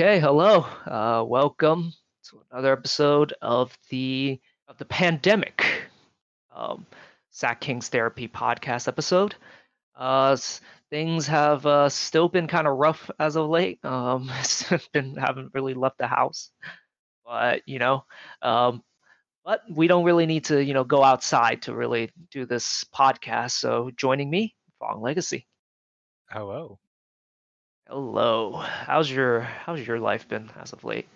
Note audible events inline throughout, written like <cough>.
Okay, hello. Uh, welcome to another episode of the of the pandemic, um, Sack King's Therapy podcast episode. Uh, things have uh, still been kind of rough as of late. Um, <laughs> been haven't really left the house, but you know, um, but we don't really need to you know go outside to really do this podcast. So joining me, Fong Legacy. Hello. Hello. How's your how's your life been as of late?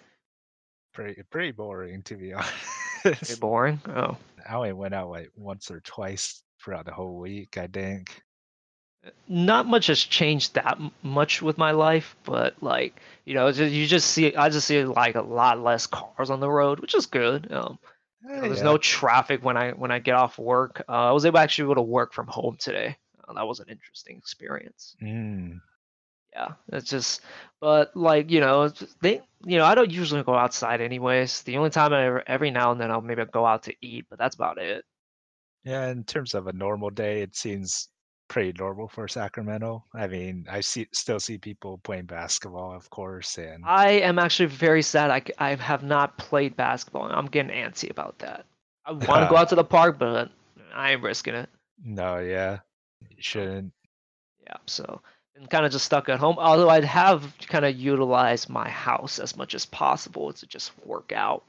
Pretty pretty boring to be <laughs> Pretty honest. boring. Oh. I only went out like once or twice throughout the whole week, I think. not much has changed that m- much with my life, but like you know, you just see I just see like a lot less cars on the road, which is good. Um, you know, there's yeah. no traffic when I when I get off work. Uh, I was able actually able to work from home today. Uh, that was an interesting experience. Mm. Yeah, it's just, but like you know, they you know I don't usually go outside anyways. The only time I ever, every now and then I'll maybe go out to eat, but that's about it. Yeah, in terms of a normal day, it seems pretty normal for Sacramento. I mean, I see still see people playing basketball, of course, and I am actually very sad. I I have not played basketball. I'm getting antsy about that. I want to go <laughs> out to the park, but I ain't risking it. no, yeah, you shouldn't. Yeah, so and kind of just stuck at home. Although I'd have kind of utilized my house as much as possible to just work out.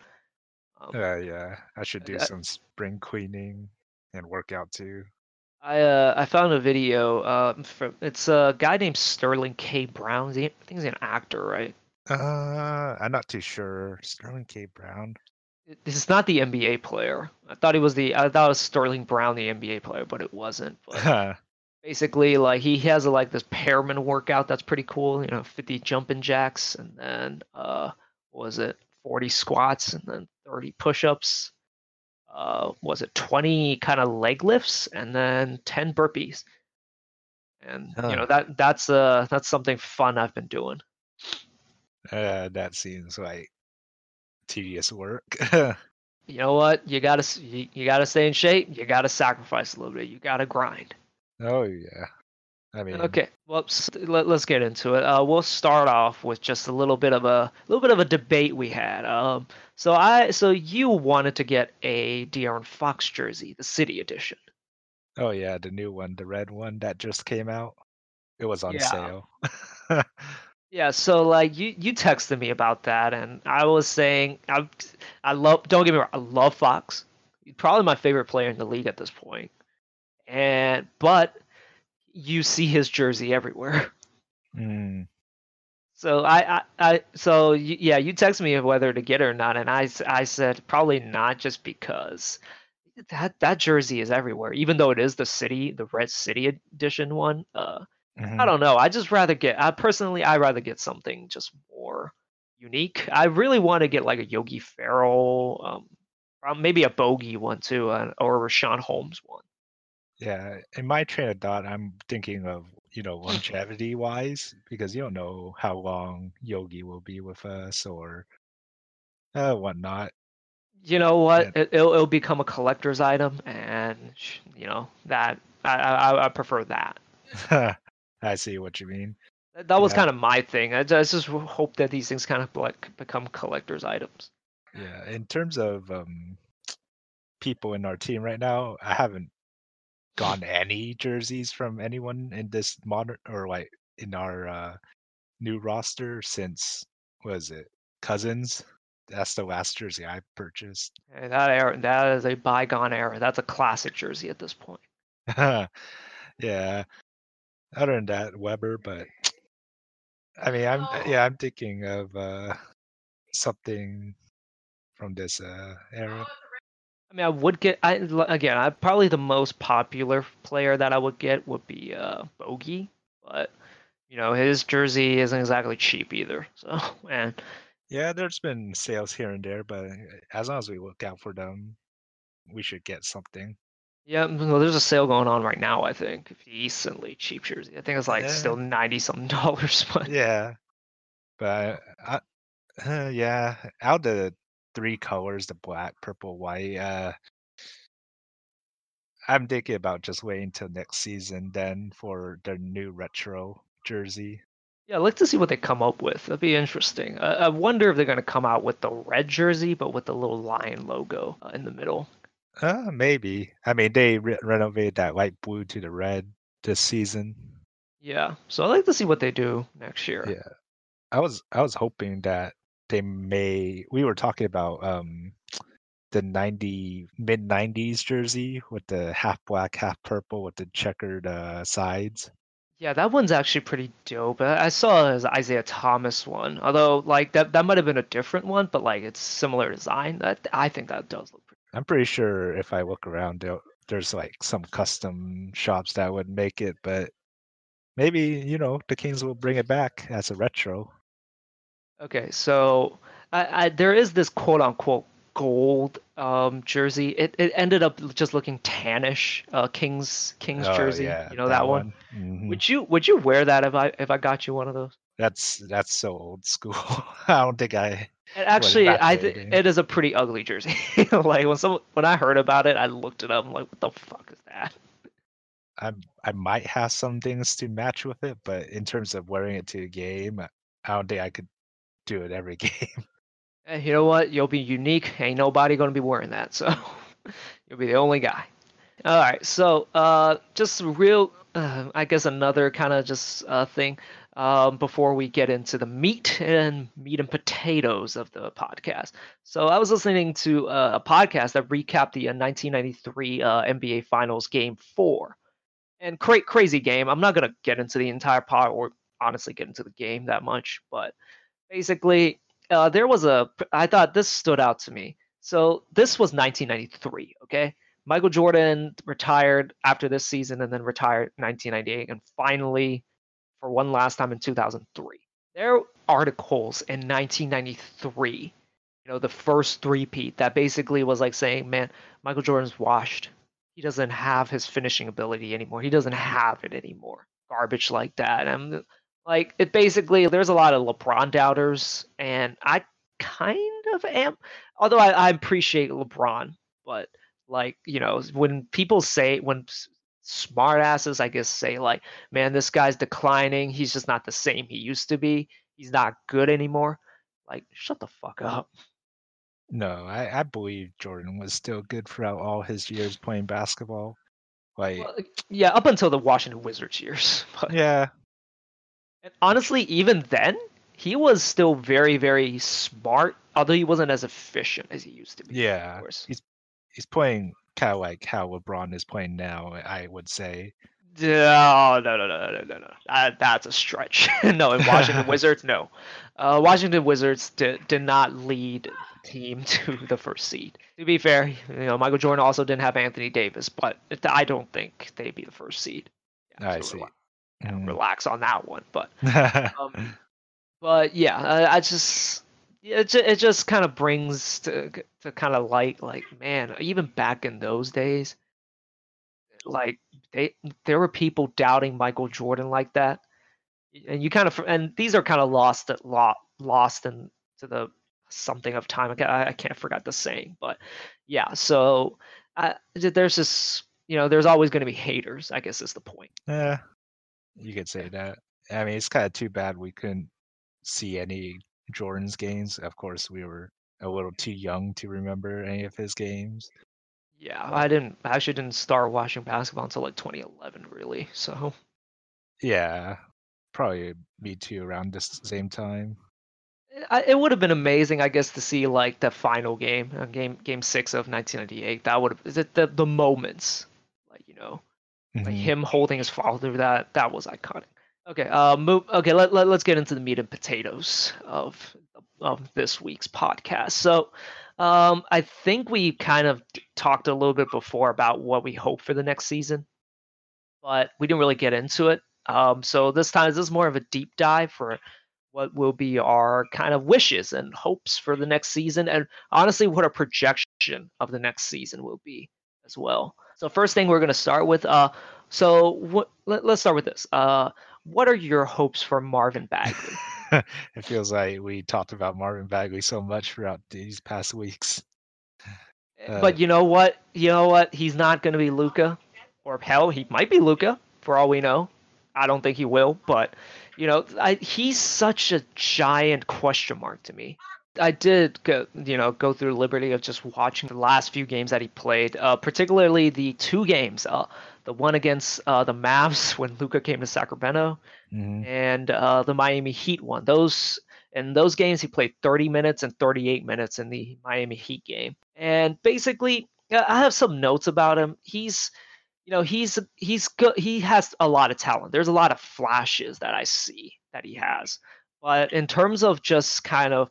Um, Uh, yeah, I should do I- some spring cleaning and work out too. I uh, I found a video. Um, from it's a guy named Sterling K. Brown. I think he's an actor, right? Uh, I'm not too sure. Sterling K. Brown. This is not the NBA player. I thought he was the. I thought it was Sterling Brown, the NBA player, but it wasn't. But <laughs> basically like he has a, like this Pearman workout that's pretty cool you know 50 jumping jacks and then uh what was it 40 squats and then 30 push-ups. Uh was it 20 kind of leg lifts and then 10 burpees. And you know that that's uh that's something fun i've been doing. Uh, that seems like tedious work. <laughs> you know what? You gotta you, you gotta stay in shape. You gotta sacrifice a little bit. You gotta grind oh yeah. I mean, Okay, well, let, us get into it. Uh, we'll start off with just a little bit of a little bit of a debate we had. Um, so I, so you wanted to get a De'Aaron Fox jersey, the City Edition. Oh yeah, the new one, the red one that just came out. It was on Yeah. sale. <laughs> Yeah, so like you you texted me about that, and I was saying I I love. Don't get me wrong, I love Fox. He's probably my favorite player in the league at this point. And but you see his jersey everywhere. <laughs> Mm, So I, I, I so yeah, you text me whether to get it or not, and I, I said probably not, just because that that jersey is everywhere. Even though it is the city, the red city edition one. Uh, I mhm. don't know. I just rather get. I personally, I rather get something just more unique. I really want to get like a Yogi Ferrell, um, um, maybe a Bogi one too, uh, or a Richaun Holmes one. Yeah, in my train of thought, I'm thinking of you know <laughs> longevity wise because you don't know how long Yogi will be with us or uh, whatnot. You know what? Yeah. It, it'll, it'll become a collector's item, and you know that I, I, I prefer that. <laughs> I see what you mean. That, that was Yeah. kind of my thing. I just, I just hope that these things kind of like become collector's items. Yeah, in terms of um, people in our team right now, I haven't gotten any jerseys from anyone in this modern or like in our uh, new roster since was it Cousins? That's the last jersey I purchased. And that era, that is a bygone era. That's a classic jersey at this point. <laughs> yeah. Other than that, Webber, but I mean, I'm yeah, I'm thinking of uh, something from this uh, era. I mean, I would get. I again, I probably the most popular player that I would get would be uh, Bogi, but you know his jersey isn't exactly cheap either. So <laughs> and Yeah, there's been sales here and there, but as long as we look out for them, we should get something. yeah, well, there's a sale going on right now. I think decently cheap jersey. I think it's like still ninety something <laughs> dollars, but Yeah, but I, uh, yeah, out of the three colors, the black, purple, white, uh, I'm thinking about just waiting till next season then for their new retro jersey. Yeah, I'd like to see what they come up with. That'd be interesting. I, I wonder if they're going to come out with the red jersey, but with the little lion logo uh, in the middle. Uh, maybe. I mean, they re- renovated that light blue to the red this season. Yeah, so I'd like to see what they do next year. Yeah, I was I was hoping that they may. We were talking about um the ninety mid nineties jersey with the half black, half purple with the checkered uh, sides. Yeah, that one's actually pretty dope. I saw his Isaiah Thomas one, although like that that might have been a different one, but like it's similar design. That I think that does look pretty. I'm pretty sure if I look around, there's like some custom shops that would make it, but maybe you know the Kings will bring it back as a retro. Okay, so I, I there is this quote unquote gold um jersey. It it ended up just looking tannish. Uh, King's King's Oh, jersey. yeah, you know that, one. Mhm. Would you would you wear that if I if I got you one of those? That's that's so old school. <laughs> I don't think I. And actually, I th- it is a pretty ugly jersey. <laughs> like when some when I heard about it, I looked it up. I'm like, what the fuck is that? I I might have some things to match with it, but in terms of wearing it to a game, I don't think I could do it every <laughs> game. And you know what? You'll be unique. Ain't nobody gonna be wearing that, so <laughs> you'll be the only guy. All right, so uh, just real, uh, I guess another kind of just uh, thing um, before we get into the meat and meat and potatoes of the podcast. So I was listening to uh, a podcast that recapped the uh, 1993 uh, NBA Finals Game Four, and cra- crazy game. I'm not gonna get into the entire pod or honestly get into the game that much, but basically uh, there was a i thought this stood out to me. So this was 1993 okay? Michael jordan retired after this season and then retired 1998 and finally for one last time in 2003 there are articles in 1993 you know the first three-peat that basically was like saying man michael jordan's washed. He doesn't have his finishing ability anymore. He doesn't have it anymore. Garbage like that. And like it basically there's a lot of LeBron doubters, and I kind of am. Although I, I appreciate LeBron, but like you know when people say when s- smart asses I guess say like, man, this guy's declining. He's just not the same he used to be. He's not good anymore. Like shut the fuck up. No, I, I believe Jordan was still good throughout all his years playing basketball. Like, Well, yeah, up until the Washington Wizards years. <laughs> But yeah, And honestly, even then, he was still very, very smart, although he wasn't as efficient as he used to be. yeah, Of course. he's he's playing kind of like how LeBron is playing now. I would say. No, no, no, no, no, no, no. Uh, that's a stretch. <laughs> no, in Washington <laughs> Wizards, no. Uh, Washington Wizards did, did not lead the team <laughs> to the first seed. To be fair, you know, Michael Jordan also didn't have Anthony Davis, but I don't think they'd be the first seed. I so see. Rela- yeah, Mm. relax on that one. But <laughs> um, but yeah, I, I just it just, it just kind of brings to to kind of light like man, even back in those days, like they there were people doubting Michael Jordan like that, and you kind of and these are kind of lost at lo, lost in to the something of time. I ca- I, I can't forget the saying, but yeah. So I, there's this you know there's always going to be haters. I guess is the point. yeah, you could say that. I mean, it's kind of too bad we couldn't see any Jordan's games. Of course, we were a little too young to remember any of his games. Yeah, I didn't I actually didn't start watching basketball until like 2011, really. So Yeah, probably me too around this same time. I, it would have been amazing, I guess, to see like the final game, uh, game game six of 1998. That would have the, the the moments, like you know, like Mhm. him holding his father. That that was iconic. Okay, uh, move. Okay, let, let let's get into the meat and potatoes of of this week's podcast. So, um, I think we kind of talked a little bit before about what we hope for the next season, but we didn't really get into it. Um, so this time this is more of a deep dive for what will be our kind of wishes and hopes for the next season, and honestly, what our projection of the next season will be as well. So first thing we're going to start with, uh, so what? Let, let's start with this. Uh, what are your hopes for Marvin Bagley? <laughs> it feels like we talked about Marvin Bagley so much throughout these past weeks. Uh, but you know what? You know what? He's not going to be Luka, or hell, he might be Luka for all we know. I don't think he will, but you know, I, he's such a giant question mark to me. I did go, you know, go through the liberty of just watching the last few games that he played, uh, particularly the two games. Uh, the one against uh, the Mavs <laughs> when Luka came to Sacramento, Mhm. and uh, the Miami Heat one. Those in those games he played 30 minutes and 38 minutes in the Miami Heat game. And basically, uh, I have some notes about him. He's you know he's he's good he has a lot of talent there's a lot of flashes that i see that he has but in terms of just kind of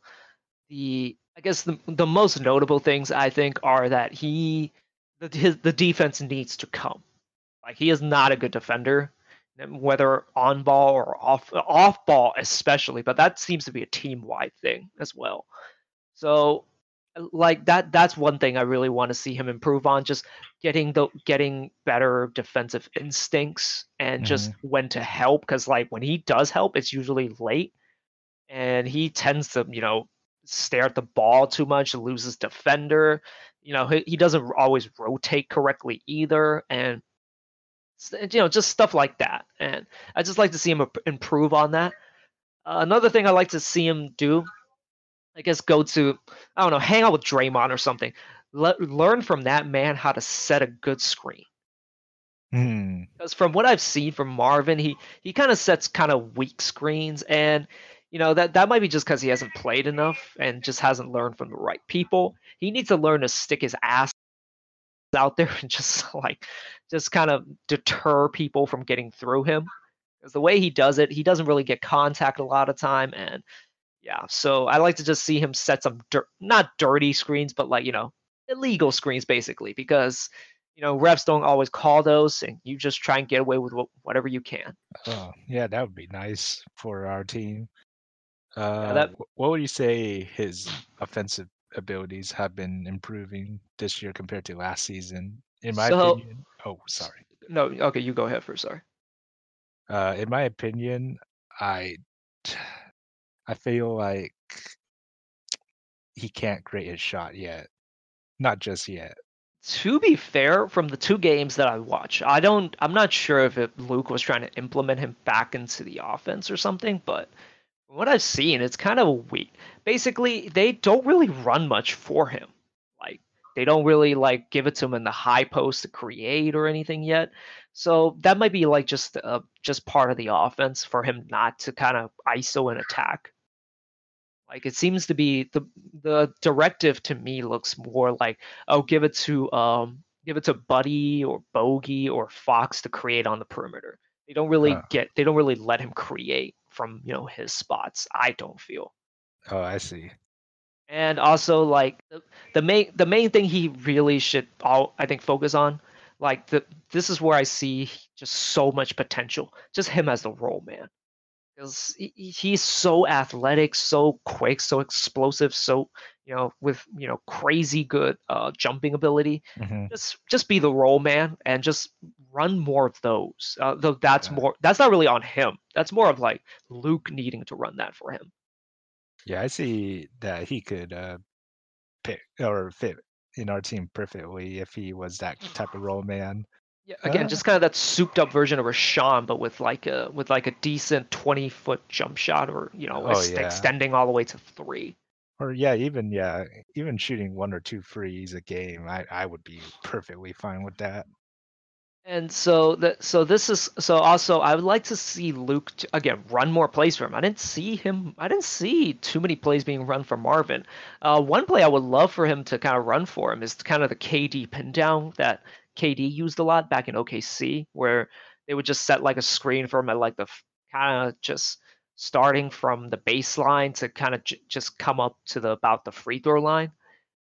the i guess the, the most notable things i think are that he the, his, the defense needs to come. Like he is not a good defender whether on ball or off off ball especially but that seems to be a team wide thing as well. So like that that's one thing I really want to see him improve on just getting the getting better defensive instincts and just mm-hmm. when to help because like when he does help it's usually late and he tends to you know stare at the ball too much loses defender you know he, he doesn't always rotate correctly either and you know just stuff like that and I just like to see him improve on that uh, another thing I like to see him do I guess go to I don't know, hang out with Draymond or something. Le- learn from that man how to set a good screen. Hmm. Because from what I've seen from Marvin, he he kind of sets kind of weak screens, and you know that that might be just because he hasn't played enough and just hasn't learned from the right people. He needs to learn to stick his ass out there <laughs> and just like just kind of deter people from getting through him. Because the way he does it, he doesn't really get contact a lot of time, and yeah, so I like to just see him set some dir- not dirty screens, but like you know illegal screens basically, because you know refs don't always call those, and you just try and get away with wh- whatever you can. Oh, yeah, that would be nice for our team. Uh, that- what would you say his offensive abilities have been improving this year compared to last season? In my So- opinion, oh, sorry. No, okay, you go ahead first. Sorry. Uh, in my opinion, I I feel like he can't create his shot yet. Not just yet. To be fair, from the two games that I watch, I don't. I'm not sure if it, Luke was trying to implement him back into the offense or something, but what I've seen, it's kind of weak. Basically, they don't really run much for him. Like they don't really like give it to him in the high post to create or anything yet. So that might be like just uh, just part of the offense for him not to kind of ISO and attack. Like it seems to be the the directive to me looks more like oh give it to um give it to Buddy or Bogi or Fox to create on the perimeter. They don't really Huh. get they don't really let him create from you know his spots. I don't feel. Oh, I see. And also like the, the main the main thing he really should all I think focus on like the this is where I see just so much potential. Just him as the roll man. Because he, he- he's so athletic, so quick, so explosive, so you know with you know crazy good uh, jumping ability. hmm Just just be the roll man and just run more of those. Uh, though that's Yeah. more that's not really on him. That's more of like Luke needing to run that for him. Yeah, I see that he could uh, pick or fit in our team perfectly if he was that <sighs> type of roll man. Yeah, again, Uh, just kind of that souped up version of Richaun, but with like a with like a decent twenty foot jump shot, or you know, Oh, ex- yeah. extending all the way to three. Or yeah, even yeah, even shooting one or two frees a game, I I would be perfectly fine with that. And so that so this is so also I would like to see Luke t- again run more plays for him. I didn't see him. I didn't see too many plays being run for Marvin. Uh, one play I would love for him to kind of run for him is kind of the KD pin down that KD used a lot back in OKC, where they would just set like a screen for him at like the kind of just starting from the baseline to kind of j- just come up to the about the free throw line,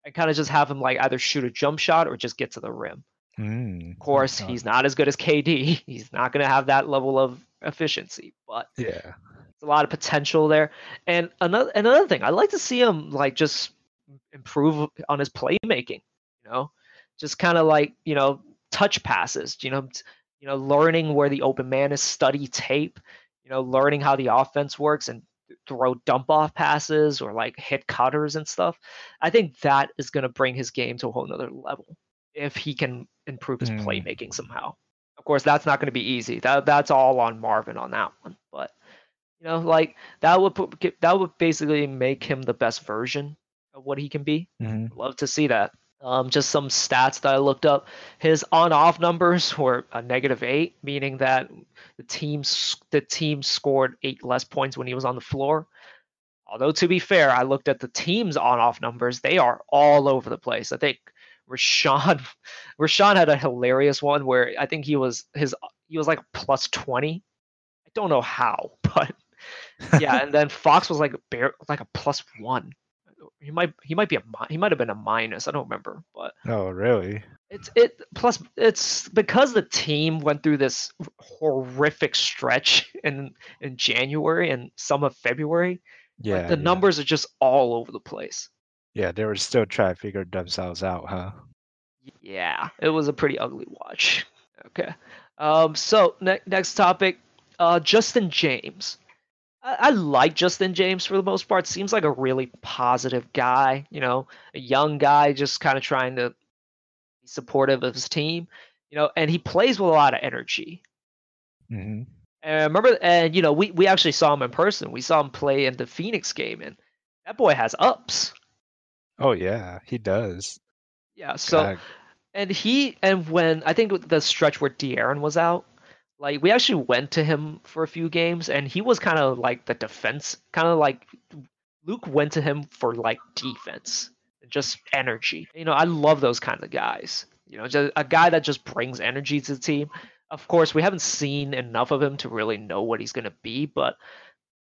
and kind of just have him like either shoot a jump shot or just get to the rim. Mm, Of course, he's not as good as KD. <laughs> He's not going to have that level of efficiency, but yeah. there's a lot of potential there. And another another thing, I like to see him like just improve on his playmaking. You know, just kind of like you know touch passes. You know, you know, learning where the open man is, study tape. You know, learning how the offense works and throw dump off passes or like hit cutters and stuff. I think that is going to bring his game to a whole nother level if he can improve his Hmm. playmaking somehow. Of course, that's not going to be easy. That that's all on Marvin on that one. But You know, like that would put, that would basically make him the best version of what he can be. Mm-hmm. Love to see that. Um, just some stats that I looked up. His on-off numbers were a negative eight, meaning that the team the team scored eight less points when he was on the floor. Although to be fair, I looked at the team's on-off numbers; they are all over the place. I think Richaun <laughs> Richaun had a hilarious one where I think he was his he was like plus twenty. I don't know how, <laughs> but yeah. and then Fox was like bare like a plus one he might he might be a he might have been a minus. I don't remember, but oh really? It's it plus it's because the team went through this horrific stretch <laughs> in in January and some of February. Yeah, like the yeah. numbers are just all over the place. Yeah, they were still trying to figure themselves out, huh? Yeah, it was a pretty ugly watch. Okay. Um. So ne- next topic, uh, Justin James. I, I like Justin James for the most part. Seems like a really positive guy. You know, a young guy just kind of trying to be supportive of his team. You know, and he plays with a lot of energy. Mm-hmm. And remember, and you know, we we actually saw him in person. We saw him play in the Phoenix game, and that boy has ups. Oh yeah, he does. Yeah. So, God. and he and when I think the stretch where De'Aaron was out, like we actually went to him for a few games, and he was kind of like the defense, kind of like Luke went to him for like defense, just energy. You know, I love those kind of guys. You know, just a guy that just brings energy to the team. Of course, we haven't seen enough of him to really know what he's going to be, but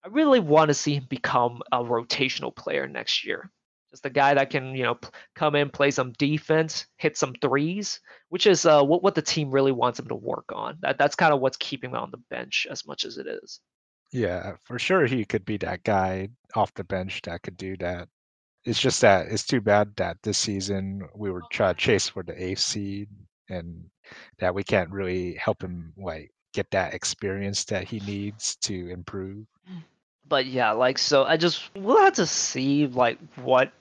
I really want to see him become a rotational player next year. Just a guy that can, you know, p- come in, play some defense, hit some threes, which is uh, what what the team really wants him to work on. That that's kind of what's keeping him on the bench as much as it is. Yeah, for sure he could be that guy off the bench that could do that. It's just that it's too bad that this season we were trying to chase for the eighth seed and that we can't really help him like get that experience that he needs to improve. But yeah, like so, I just we'll have to see like what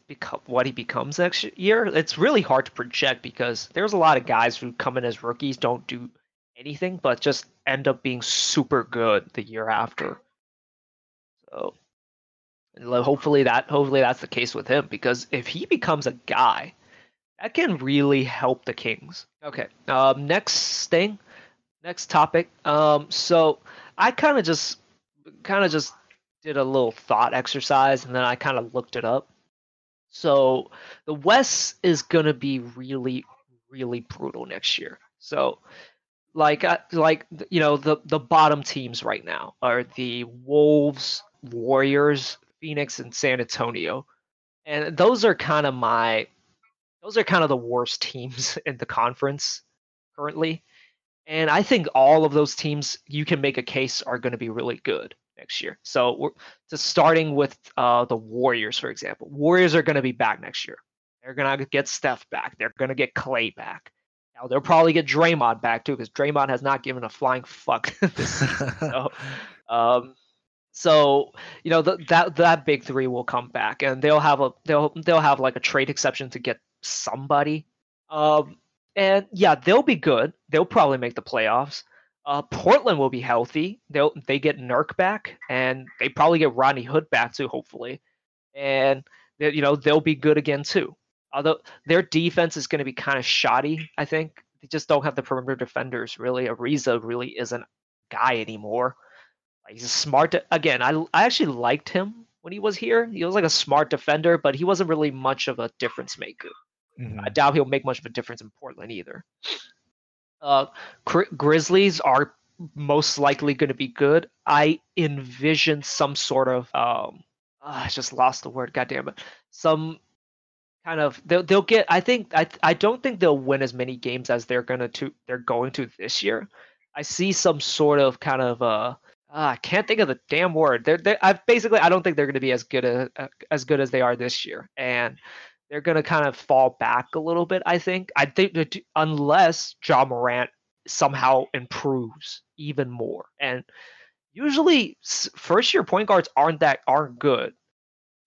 become what he becomes next year. It's really hard to project because there's a lot of guys who come in as rookies don't do anything but just end up being super good the year after. So hopefully that hopefully that's the case with him because if he becomes a guy, that can really help the Kings. Okay. Um next thing, next topic. Um so I kind of just kind of just did a little thought exercise and then I kind of looked it up. So the West is gonna be really, really brutal next year. So like like you know the the bottom teams right now are the Wolves, Warriors, Phoenix, and San Antonio, and those are kind of my those are kind of the worst <laughs> teams in the conference currently. And I think all of those teams you can make a case are going to be really good next year. So we're just starting with uh, the Warriors, for example. Warriors are going to be back next year. They're going to get Steph back. They're going to get Clay back. Now they'll probably get Draymond back too, because Draymond has not given a flying fuck <laughs> this <laughs> season. So, um, so you know the, that that big three will come back, and they'll have a they'll they'll have like a trade exception to get somebody. Um, and yeah, they'll be good. They'll probably make the playoffs. Uh, Portland will be healthy. They'll they get Nurk back, and they probably get Rodney Hood back too, hopefully. And they, you know they'll be good again too. Although their defense is going to be kind of shoddy, I think they just don't have the perimeter defenders really. Ariza really isn't a guy anymore. Like, he's a smart. De- again, I I actually liked him when he was here. He was like a smart defender, but he wasn't really much of a difference maker. Mhm. I doubt he'll make much of a difference in Portland either. Uh, Gri- Grizzlies are most likely going to be good. I envision some sort of um, ah, I just lost the word. God damn it! Some kind of they'll they'll get. I think I I don't think they'll win as many games as they're gonna to they're going to this year. I see some sort of kind of uh. ah, I can't think of the damn word. They're, they're I basically I don't think they're going to be as good a, as good as they are this year, and they're going to kind of fall back a little bit. I think. I think that unless Ja Morant somehow improves even more, and usually first year point guards aren't that aren't good,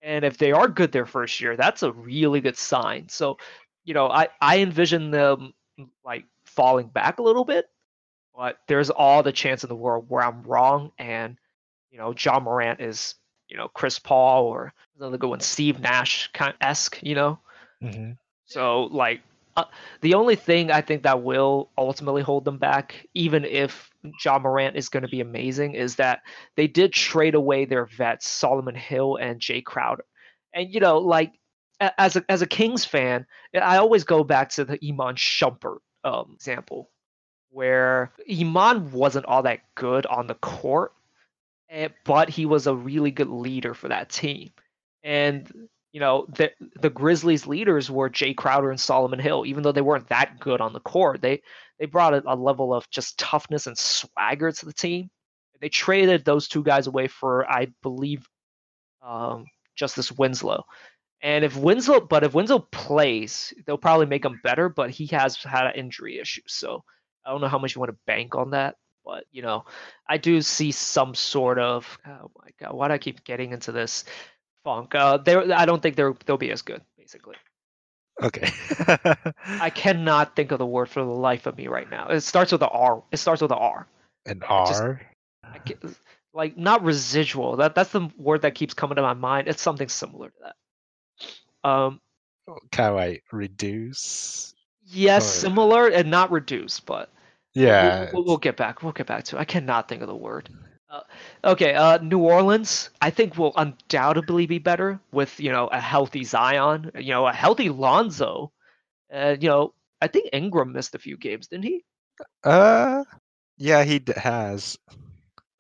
and if they are good their first year, that's a really good sign. So, you know, I I envision them like falling back a little bit, but there's all the chance in the world where I'm wrong, and you know, Ja Morant is, you know, Chris Paul or another good one, Steve Nash kind esque, you know. hmm So like, uh, the only thing I think that will ultimately hold them back, even if Ja Morant is going to be amazing, is that they did trade away their vets, Solomon Hill and Jae Crowder, and you know, like as a as a Kings fan, I always go back to the Iman Shumpert um, example, where Iman wasn't all that good on the court, but he was a really good leader for that team. And you know, the the Grizzlies leaders were Jae Crowder and Solomon Hill. Even though they weren't that good on the court, they they brought a, a level of just toughness and swagger to the team. They traded those two guys away for, I believe, um, Justice Winslow. And if Winslow, but if Winslow plays, they'll probably make him better. But he has had an injury issue, so I don't know how much you want to bank on that. But you know, I do see some sort of. Oh my god, why do I keep getting into this funk? Uh, they I don't think they're they'll be as good. Basically, Okay. I <laughs> cannot think of the word for the life of me right now. It starts with the R. It starts with a R. An just- R. I like not residual. That that's the word that keeps coming to my mind. It's something similar to that. Um, Kind I reduce. yes, Or- similar and not reduce, but Yeah. we'll, we'll get back. We'll get back to. it. I cannot think of the word. Uh, okay, uh, New Orleans, I think will undoubtedly be better with you know a healthy Zion, you know a healthy Lonzo. Uh, you know, I think Ingram missed a few games, didn't he? Uh. Yeah, he d- has.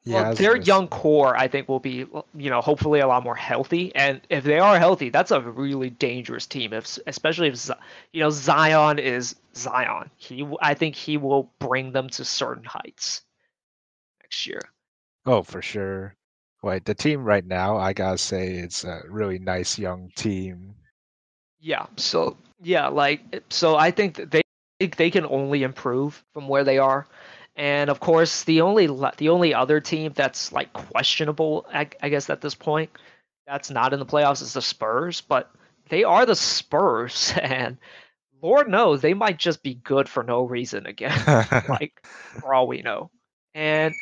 He well, their young core, I think, will be, you know, hopefully a lot more healthy. And if they are healthy, that's a really dangerous team. If, especially if, you know, Zion is Zion. He, I think he will bring them to certain heights next year. Oh, for sure. Like the team right now, I gotta say, it's a really nice young team. Yeah. So yeah, like so, I think that they they can only improve from where they are. And of course, the only the only other team that's like questionable, I, I guess at this point, that's not in the playoffs is the Spurs. But they are the Spurs, <laughs> and Lord knows they might just be good for no reason again. <laughs> like for all we know. And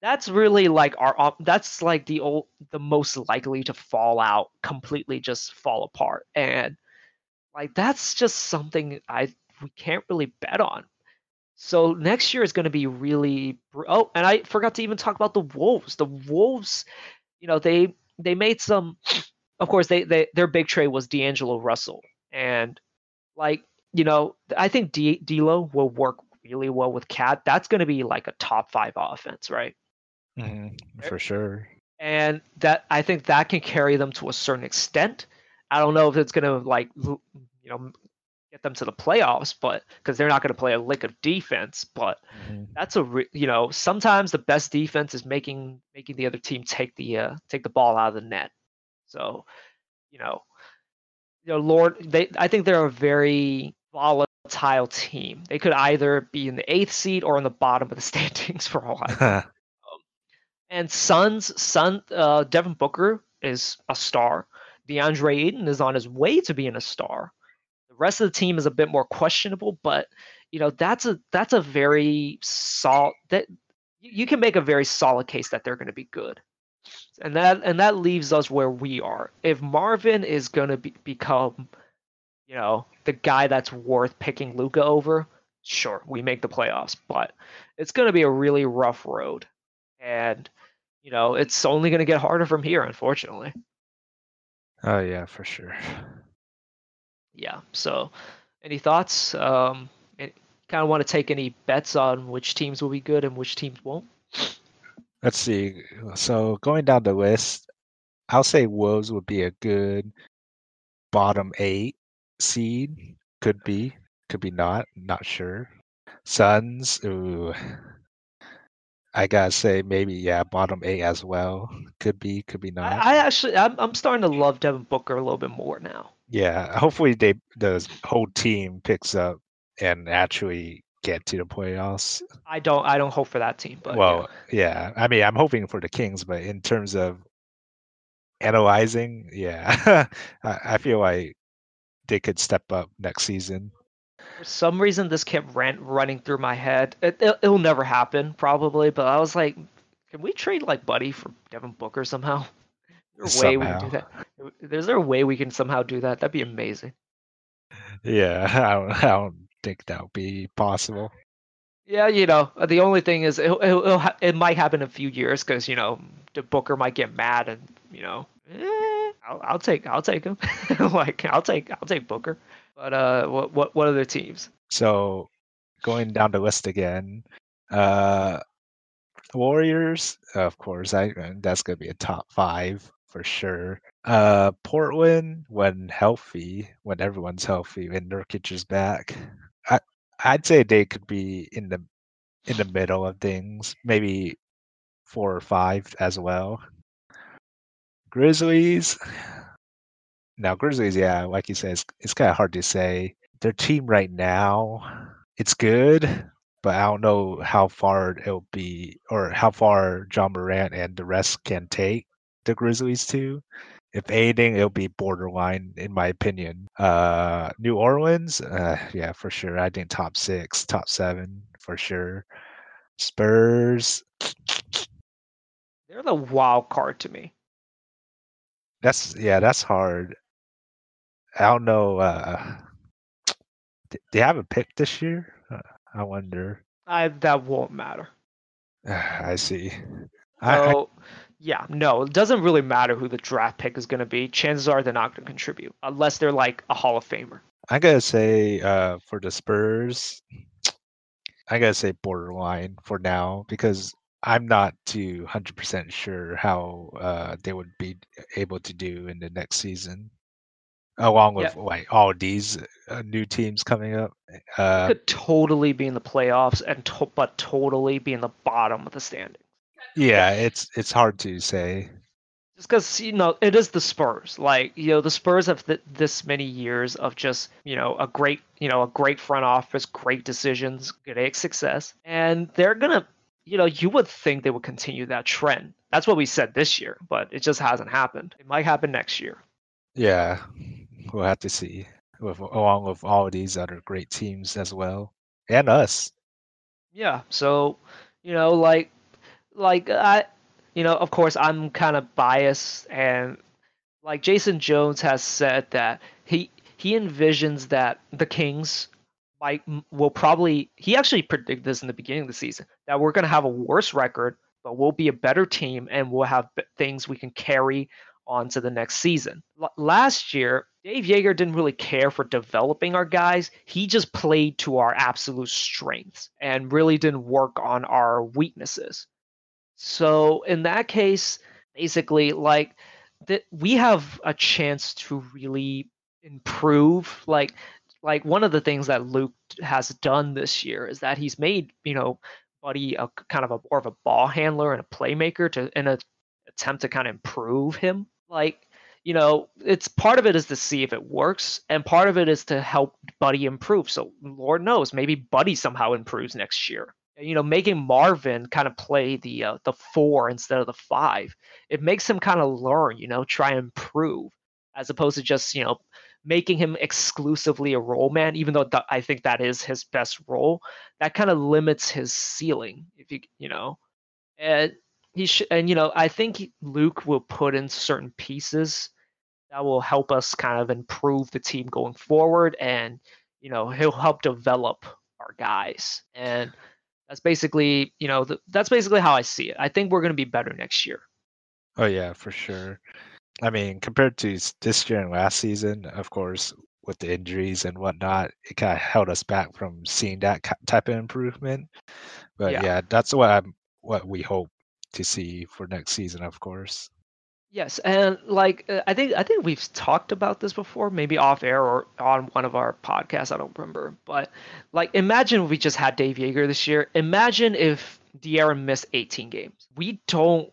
that's really like our that's like the old the most likely to fall out completely just fall apart and like that's just something I we can't really bet on. So next year is going to be really oh and I forgot to even talk about the Wolves. The Wolves, you know, they they made some of course they, they their big trade was D'Angelo Russell and like you know I think D- D'Lo will work really well with KAT. That's going to be like a top 5 offense, right? Mhm, For sure. and that I think that can carry them to a certain extent. I don't know if it's gonna like you know get them to the playoffs, but because they're not gonna play a lick of defense. But Mhm. that's a re- you know sometimes the best defense is making making the other team take the uh, take the ball out of the net. So you know you know Lord they I think they're a very volatile team. They could either be in the eighth seed or in the bottom of the <laughs> standings for all I know. And Suns, Sun, uh, Devin Booker is a star. DeAndre Ayton is on his way to being a star. The rest of the team is a bit more questionable, but you know that's a that's a very solid that you can make a very solid case that they're going to be good, and that and that leaves us where we are. If Marvin is going to be, become, you know, the guy that's worth picking Luka over, sure, we make the playoffs, but it's going to be a really rough road, and you know it's only going to get harder from here, unfortunately. oh yeah, for sure. Yeah. So, any thoughts? Um, kind of want to take any bets on which teams will be good and which teams won't? Let's see. So going down the list, I'll say Wolves would be a good bottom eight seed. Could be, could be not. Not sure. Suns, ooh. I gotta say maybe yeah, bottom eight as well. Could be, could be not. I, I actually, I'm, I'm starting to love Devin Booker a little bit more now. Yeah, hopefully they the whole team picks up and actually get to the playoffs. I don't, I don't hope for that team, but yeah. well, yeah. I mean, I'm hoping for the Kings, but in terms of analyzing, yeah, <laughs> I, I feel like they could step up next season. for some reason this kept ran, running through my head. It, it, it'll never happen, probably, but I was like, can we trade like Buddy for Devin Booker somehow? Is there a way we can do that? Is there a way we can somehow do that? That'd be amazing. Yeah, I don't, I don't think that would be possible. Yeah, you know, uh, the only thing is it it, it might happen in a few years because you know the Booker might get mad and you know, eh, I'll, I'll take I'll take him. <laughs> like I'll take I'll take Booker. But uh, what what what other teams? So going down the list again, uh, Warriors, of course, I that's gonna be a top five for sure. Uh, Portland, when healthy, when everyone's healthy, when Nurkic is back, I I'd say they could be in the in the middle of things, maybe four or five as well. Grizzlies. Now Grizzlies, yeah, like you said, it's, it's kind of hard to say. Their team right now, it's good, but I don't know how far it'll be or how far Ja Morant and the rest can take the Grizzlies to. If anything, it'll be borderline, in my opinion. Uh, New Orleans, uh, yeah, for sure. I think top six, top seven, for sure. Spurs. They're the wild card to me. That's yeah, that's hard. I don't know. Uh, they have a pick this year. I wonder. I that won't matter. <sighs> I see. So, I, yeah, no, it doesn't really matter who the draft pick is going to be. Chances are they're not going to contribute unless they're like a Hall of Famer. I gotta say, uh, for the Spurs, I gotta say borderline for now because I'm not too hundred percent sure how uh, they would be able to do in the next season, along with like all these uh, new teams coming up. Uh, could totally be in the playoffs and to- but totally be in the bottom of the standing. Yeah, it's it's hard to say. Just because you know it is the Spurs. Like you know the Spurs have th- this many years of just you know a great you know a great front office, great decisions, great success, and they're gonna you know you would think they would continue that trend. That's what we said this year, but it just hasn't happened. It might happen next year. Yeah, we'll have to see. With along with all these other great teams as well, and us. Yeah. So you know like like I, you know, of course, I'm kind of biased, and like Jason Jones has said that he he envisions that the Kings might will probably he actually predicted this in the beginning of the season that we're going to have a worse record, but we'll be a better team and we'll have things we can carry on to the next season. L- last year, Dave Joerger didn't really care for developing our guys. He just played to our absolute strengths and really didn't work on our weaknesses. So in that case, basically, like that, we have a chance to really improve. Like, like one of the things that Luke has done this year is that he's made you know Buddy a kind of a more of a ball handler and a playmaker to in an attempt to kind of improve him. Like, you know, it's part of it is to see if it works, and part of it is to help Buddy improve. So Lord knows, maybe Buddy somehow improves next year you know, making Marvin kind of play the uh, the four instead of the five, it makes him kind of learn, you know, try and improve, as opposed to just you know making him exclusively a roll man. Even though th- I think that is his best role, that kind of limits his ceiling. If you you know, and he should, and you know, I think Luke will put in certain pieces that will help us kind of improve the team going forward, and you know, he'll help develop our guys and that's basically, you know, the, that's basically how I see it. I think we're going to be better next year. Oh yeah, for sure. I mean, compared to this year and last season, of course, with the injuries and whatnot, it kind of held us back from seeing that type of improvement. But yeah, yeah that's what I'm, what we hope to see for next season, of course. Yes, and like uh, I think I think we've talked about this before, maybe off air or on one of our podcasts. I don't remember, but like imagine we just had Dave Joerger this year. Imagine if De'Aaron missed 18 games. We don't.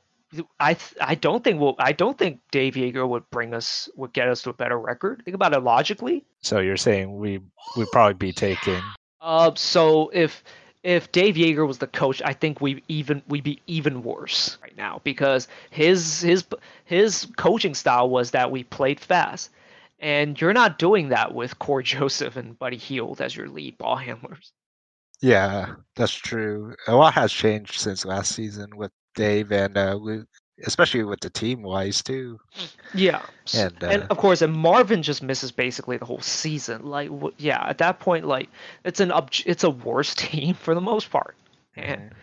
I I don't think we'll. I don't think Dave Joerger would bring us would get us to a better record. Think about it logically. So you're saying we would probably be taking. Uh, so if if Dave Joerger was the coach, I think we even we'd be even worse right now because his his his coaching style was that we played fast, and you're not doing that with Cory <laughs> Joseph and Buddy Hield as your lead ball handlers. Yeah, that's true. A lot has changed since last season with Dave and uh, Luke, especially with the team wise too. Yeah, And, and uh, of course, and Marvin just misses basically the whole season. Like, yeah, at that point, like it's an ob- it's a worse <laughs> team for the most part. And Mhm.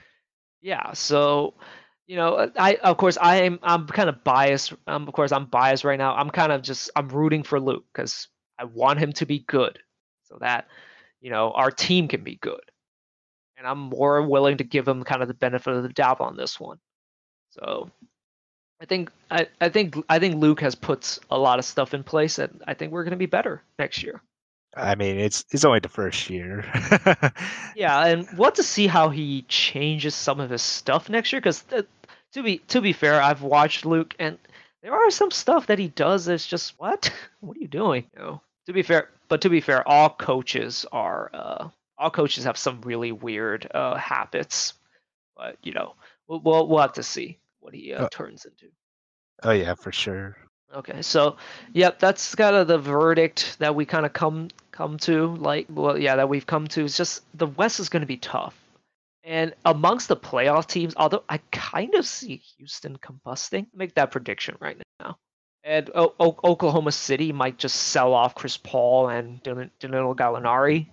yeah, so you know, I of course I am I'm kind of biased. Um, of course I'm biased right now. I'm kind of just I'm rooting for Luke because I want him to be good, so that you know our team can be good. And I'm more willing to give him kind of the benefit of the doubt on this one. So I think I, I think I think Luke has put a lot of stuff in place, and I think we're going to be better next year. I mean, it's it's only the first year. <laughs> Yeah, and we'll have to see how he changes some of his stuff next year. Because to be to be fair, I've watched Luke, and there are some stuff that he does that's just what? <laughs> What are you doing? You know, to be fair, but to be fair, all coaches are uh, all coaches have some really weird uh, habits. But you know, we'll we'll, we'll have to see what he uh, Uh, turns into. oh yeah, for sure. Okay, so yep, that's kind of the verdict that we kind of come come to. Like, well, yeah, that we've come to. It's just the West is going to be tough, and amongst the playoff teams, although I kind of see Houston combusting, make that prediction right now. And o- o- Oklahoma City might just sell off Chris Paul and Dan- Danilo Gallinari,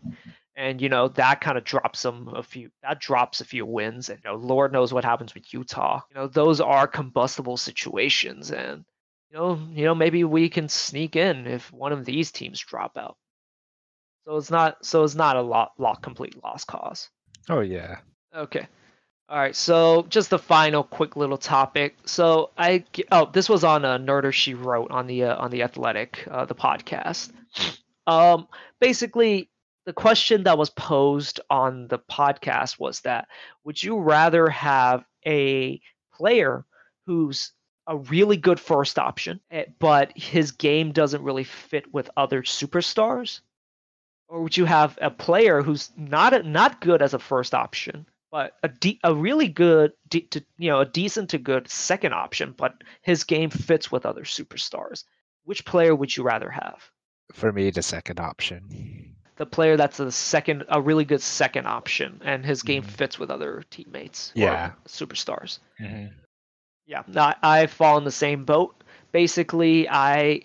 and you know that kind of drops them a few. That drops a few wins, and you know, Lord knows what happens with Utah. You know, those are combustible situations, and you know, you know, maybe we can sneak in if one of these teams drop out. So it's not, so it's not a lot, lot complete lost cause. Oh yeah. Okay. All right. So just the final quick little topic. So i oh, this was on a Nerder She Wrote on the uh, on the Athletic, uh, the podcast. Um, basically, the question that was posed on the podcast was that would you rather have a player who's a really good first option, eh, but his game doesn't really fit with other superstars, or would you have a player who's not a, not good as a first option, but a de- a really good, de- to, you know, a decent to good second option, but his game fits with other superstars? Which player would you rather have? For me, the second option. The player that's a second, a really good second option, and his game Mhm. fits with other teammates, or Yeah. superstars. Mhm. Yeah, no, I, I fall in the same boat. Basically, I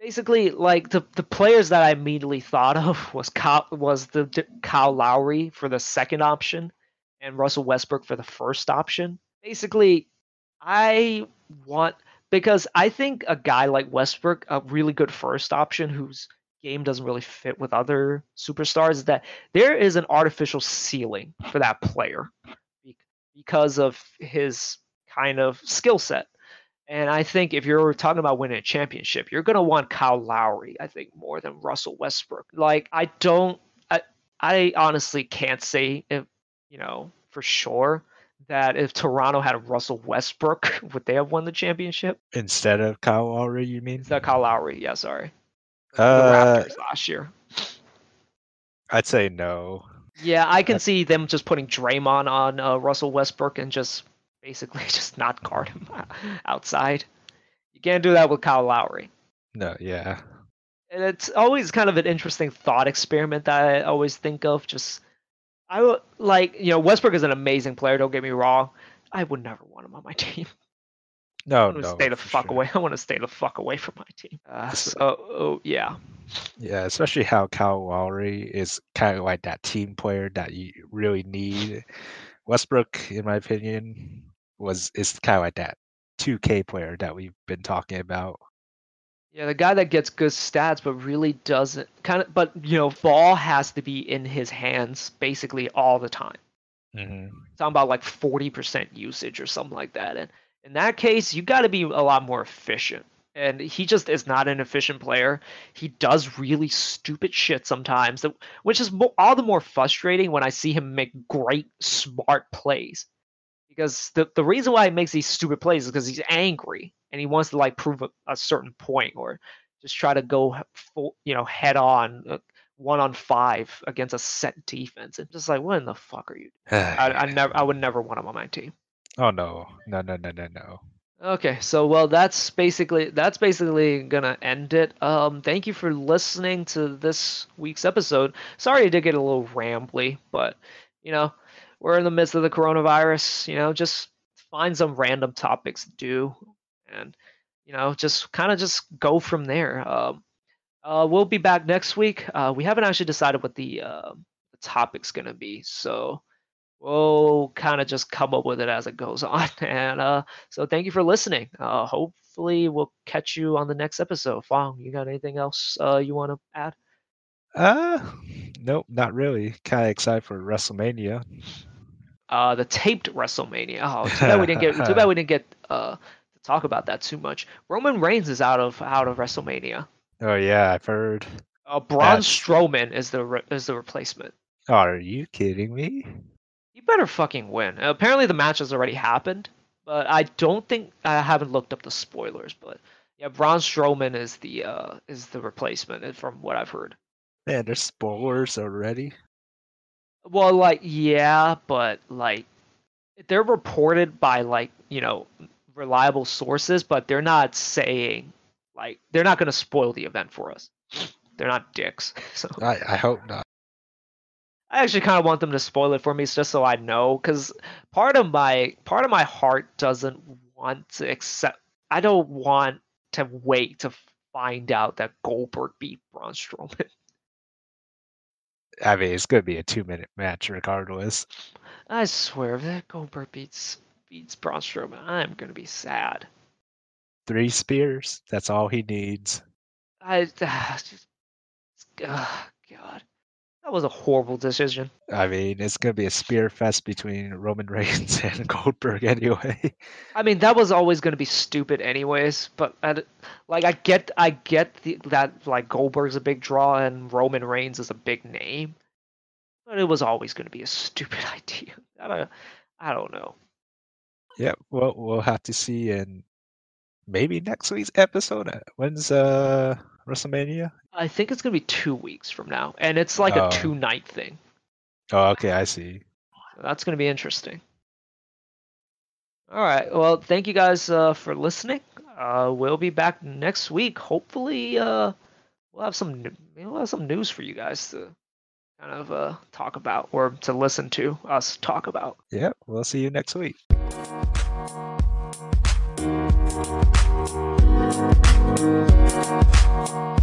basically like the the players that I immediately thought of <laughs> was Kyle, was the D- Kyle Lowry for the second option and Russell Westbrook for the first option. Basically, I want because I think a guy like Westbrook, a really good first option whose game doesn't really fit with other superstars, is that there is an artificial ceiling for that player because of his kind of skill set. And I think if you're talking about winning a championship, you're going to want Kyle Lowry, I think, more than Russell Westbrook. Like, I don't, I, I honestly can't say if, you know, for sure that if Toronto had Russell Westbrook, <laughs> would they have won the championship? Instead of Kyle Lowry, you mean? Is that Kyle Lowry? Yeah, sorry. The Uh, Raptors last year. I'd say no. Yeah, I can That- see them just putting Draymond on uh, Russell Westbrook and just basically <laughs> just not guard him <laughs> outside. You can't do that with Kyle Lowry. No, yeah. and it's always kind of an interesting thought experiment that I always think of. Just I would like you know Westbrook is an amazing player. Don't get me wrong. I would never want him on my <laughs> team. I No, want to no. stay the fuck sure. away. <laughs> I want to stay the fuck away from my team. <laughs> Uh, so oh, yeah, Yeah, especially how Kyle Lowry is kind of like that team player that you really need. Westbrook, in my opinion, was is kind of like that 2K player that we've been talking about. yeah. The guy that gets good stats but really doesn't kind of. But you know, ball has to be in his hands basically all the time. hmm talking about like 40% usage or something like that. And in that case, you got to be a lot more efficient. And he just is not an efficient player. He does really stupid shit sometimes, which is all the more frustrating when I see him make great, smart plays. Because the, the reason why he makes these stupid plays is because he's angry and he wants to like prove a, a certain point or just try to go full, you know, head on, uh, one on five against a set defense. And just like, what in the fuck are you <sighs> I, I never I would never want him on my team. Oh no, no, no, no, no, no. Okay, so well that's basically that's basically gonna end it. Um thank you for listening to this week's episode. Sorry it did get a little rambly, but you know, we're in the midst of the coronavirus, you know, just find some random topics to do, and you know, just kind of just go from there. Um, uh, we'll be back next week. Uh, we haven't actually decided what the, uh, topic's gonna be, so we'll kind of just come up with it as it goes <laughs> on. And uh, so thank you for listening. Uh, hopefully we'll catch you on the next episode. Fong, you got anything else uh, you want to add? Uh, nope, not really. Kind of excited for WrestleMania. Uh, the taped WrestleMania. Oh, too bad we didn't get. Too bad we didn't get <laughs> uh to talk about that too much. Roman Reigns is out of out of WrestleMania. Oh yeah, I've heard. Uh, Braun That's- Strowman is the re- is the replacement. Are you kidding me? You better fucking win. Apparently the match has already happened, but I don't think I haven't looked up the spoilers. But yeah, Braun Strowman is the uh is the replacement uh, from what I've heard. Man, there's spoilers already. Well, like yeah, but like they're reported by like you know reliable sources, but they're not saying like they're not going to spoil the event for us. They're not dicks. <laughs> So I, I hope not. I actually kind of want them to spoil it for me, just so I know, because part of my part of my heart doesn't want to accept. I don't want to wait to find out that Goldberg beat Braun Strowman. <laughs> I mean, it's gonna be a two-minute match regardless. I swear, if that Goldberg beats beats Braun Strowman, I'm gonna be sad. Three spears. That's all he needs. I <sighs> just, ah, God, that was a horrible decision. I mean, it's gonna be a spear fest between Roman Reigns <laughs> and Goldberg anyway. I mean, that was always going to be stupid, anyways. But I like, I get, I get the, that like Goldberg's a big draw and Roman Reigns is a big name, but it was always going to be a stupid <laughs> idea. I don't, I don't know. yeah, well, we'll have to see in maybe next week's episode. When's uh WrestleMania? I think it's going to be two weeks from now, and it's like Oh. a two night thing. Oh, okay, I see. That's going to be interesting. All right. Well, thank you guys uh, for listening. Uh, we'll be back next week. Hopefully, uh, we'll have some we'll have some news for you guys to kind of uh, talk about or to listen to us talk about. Yeah, we'll see you next week. Thank you.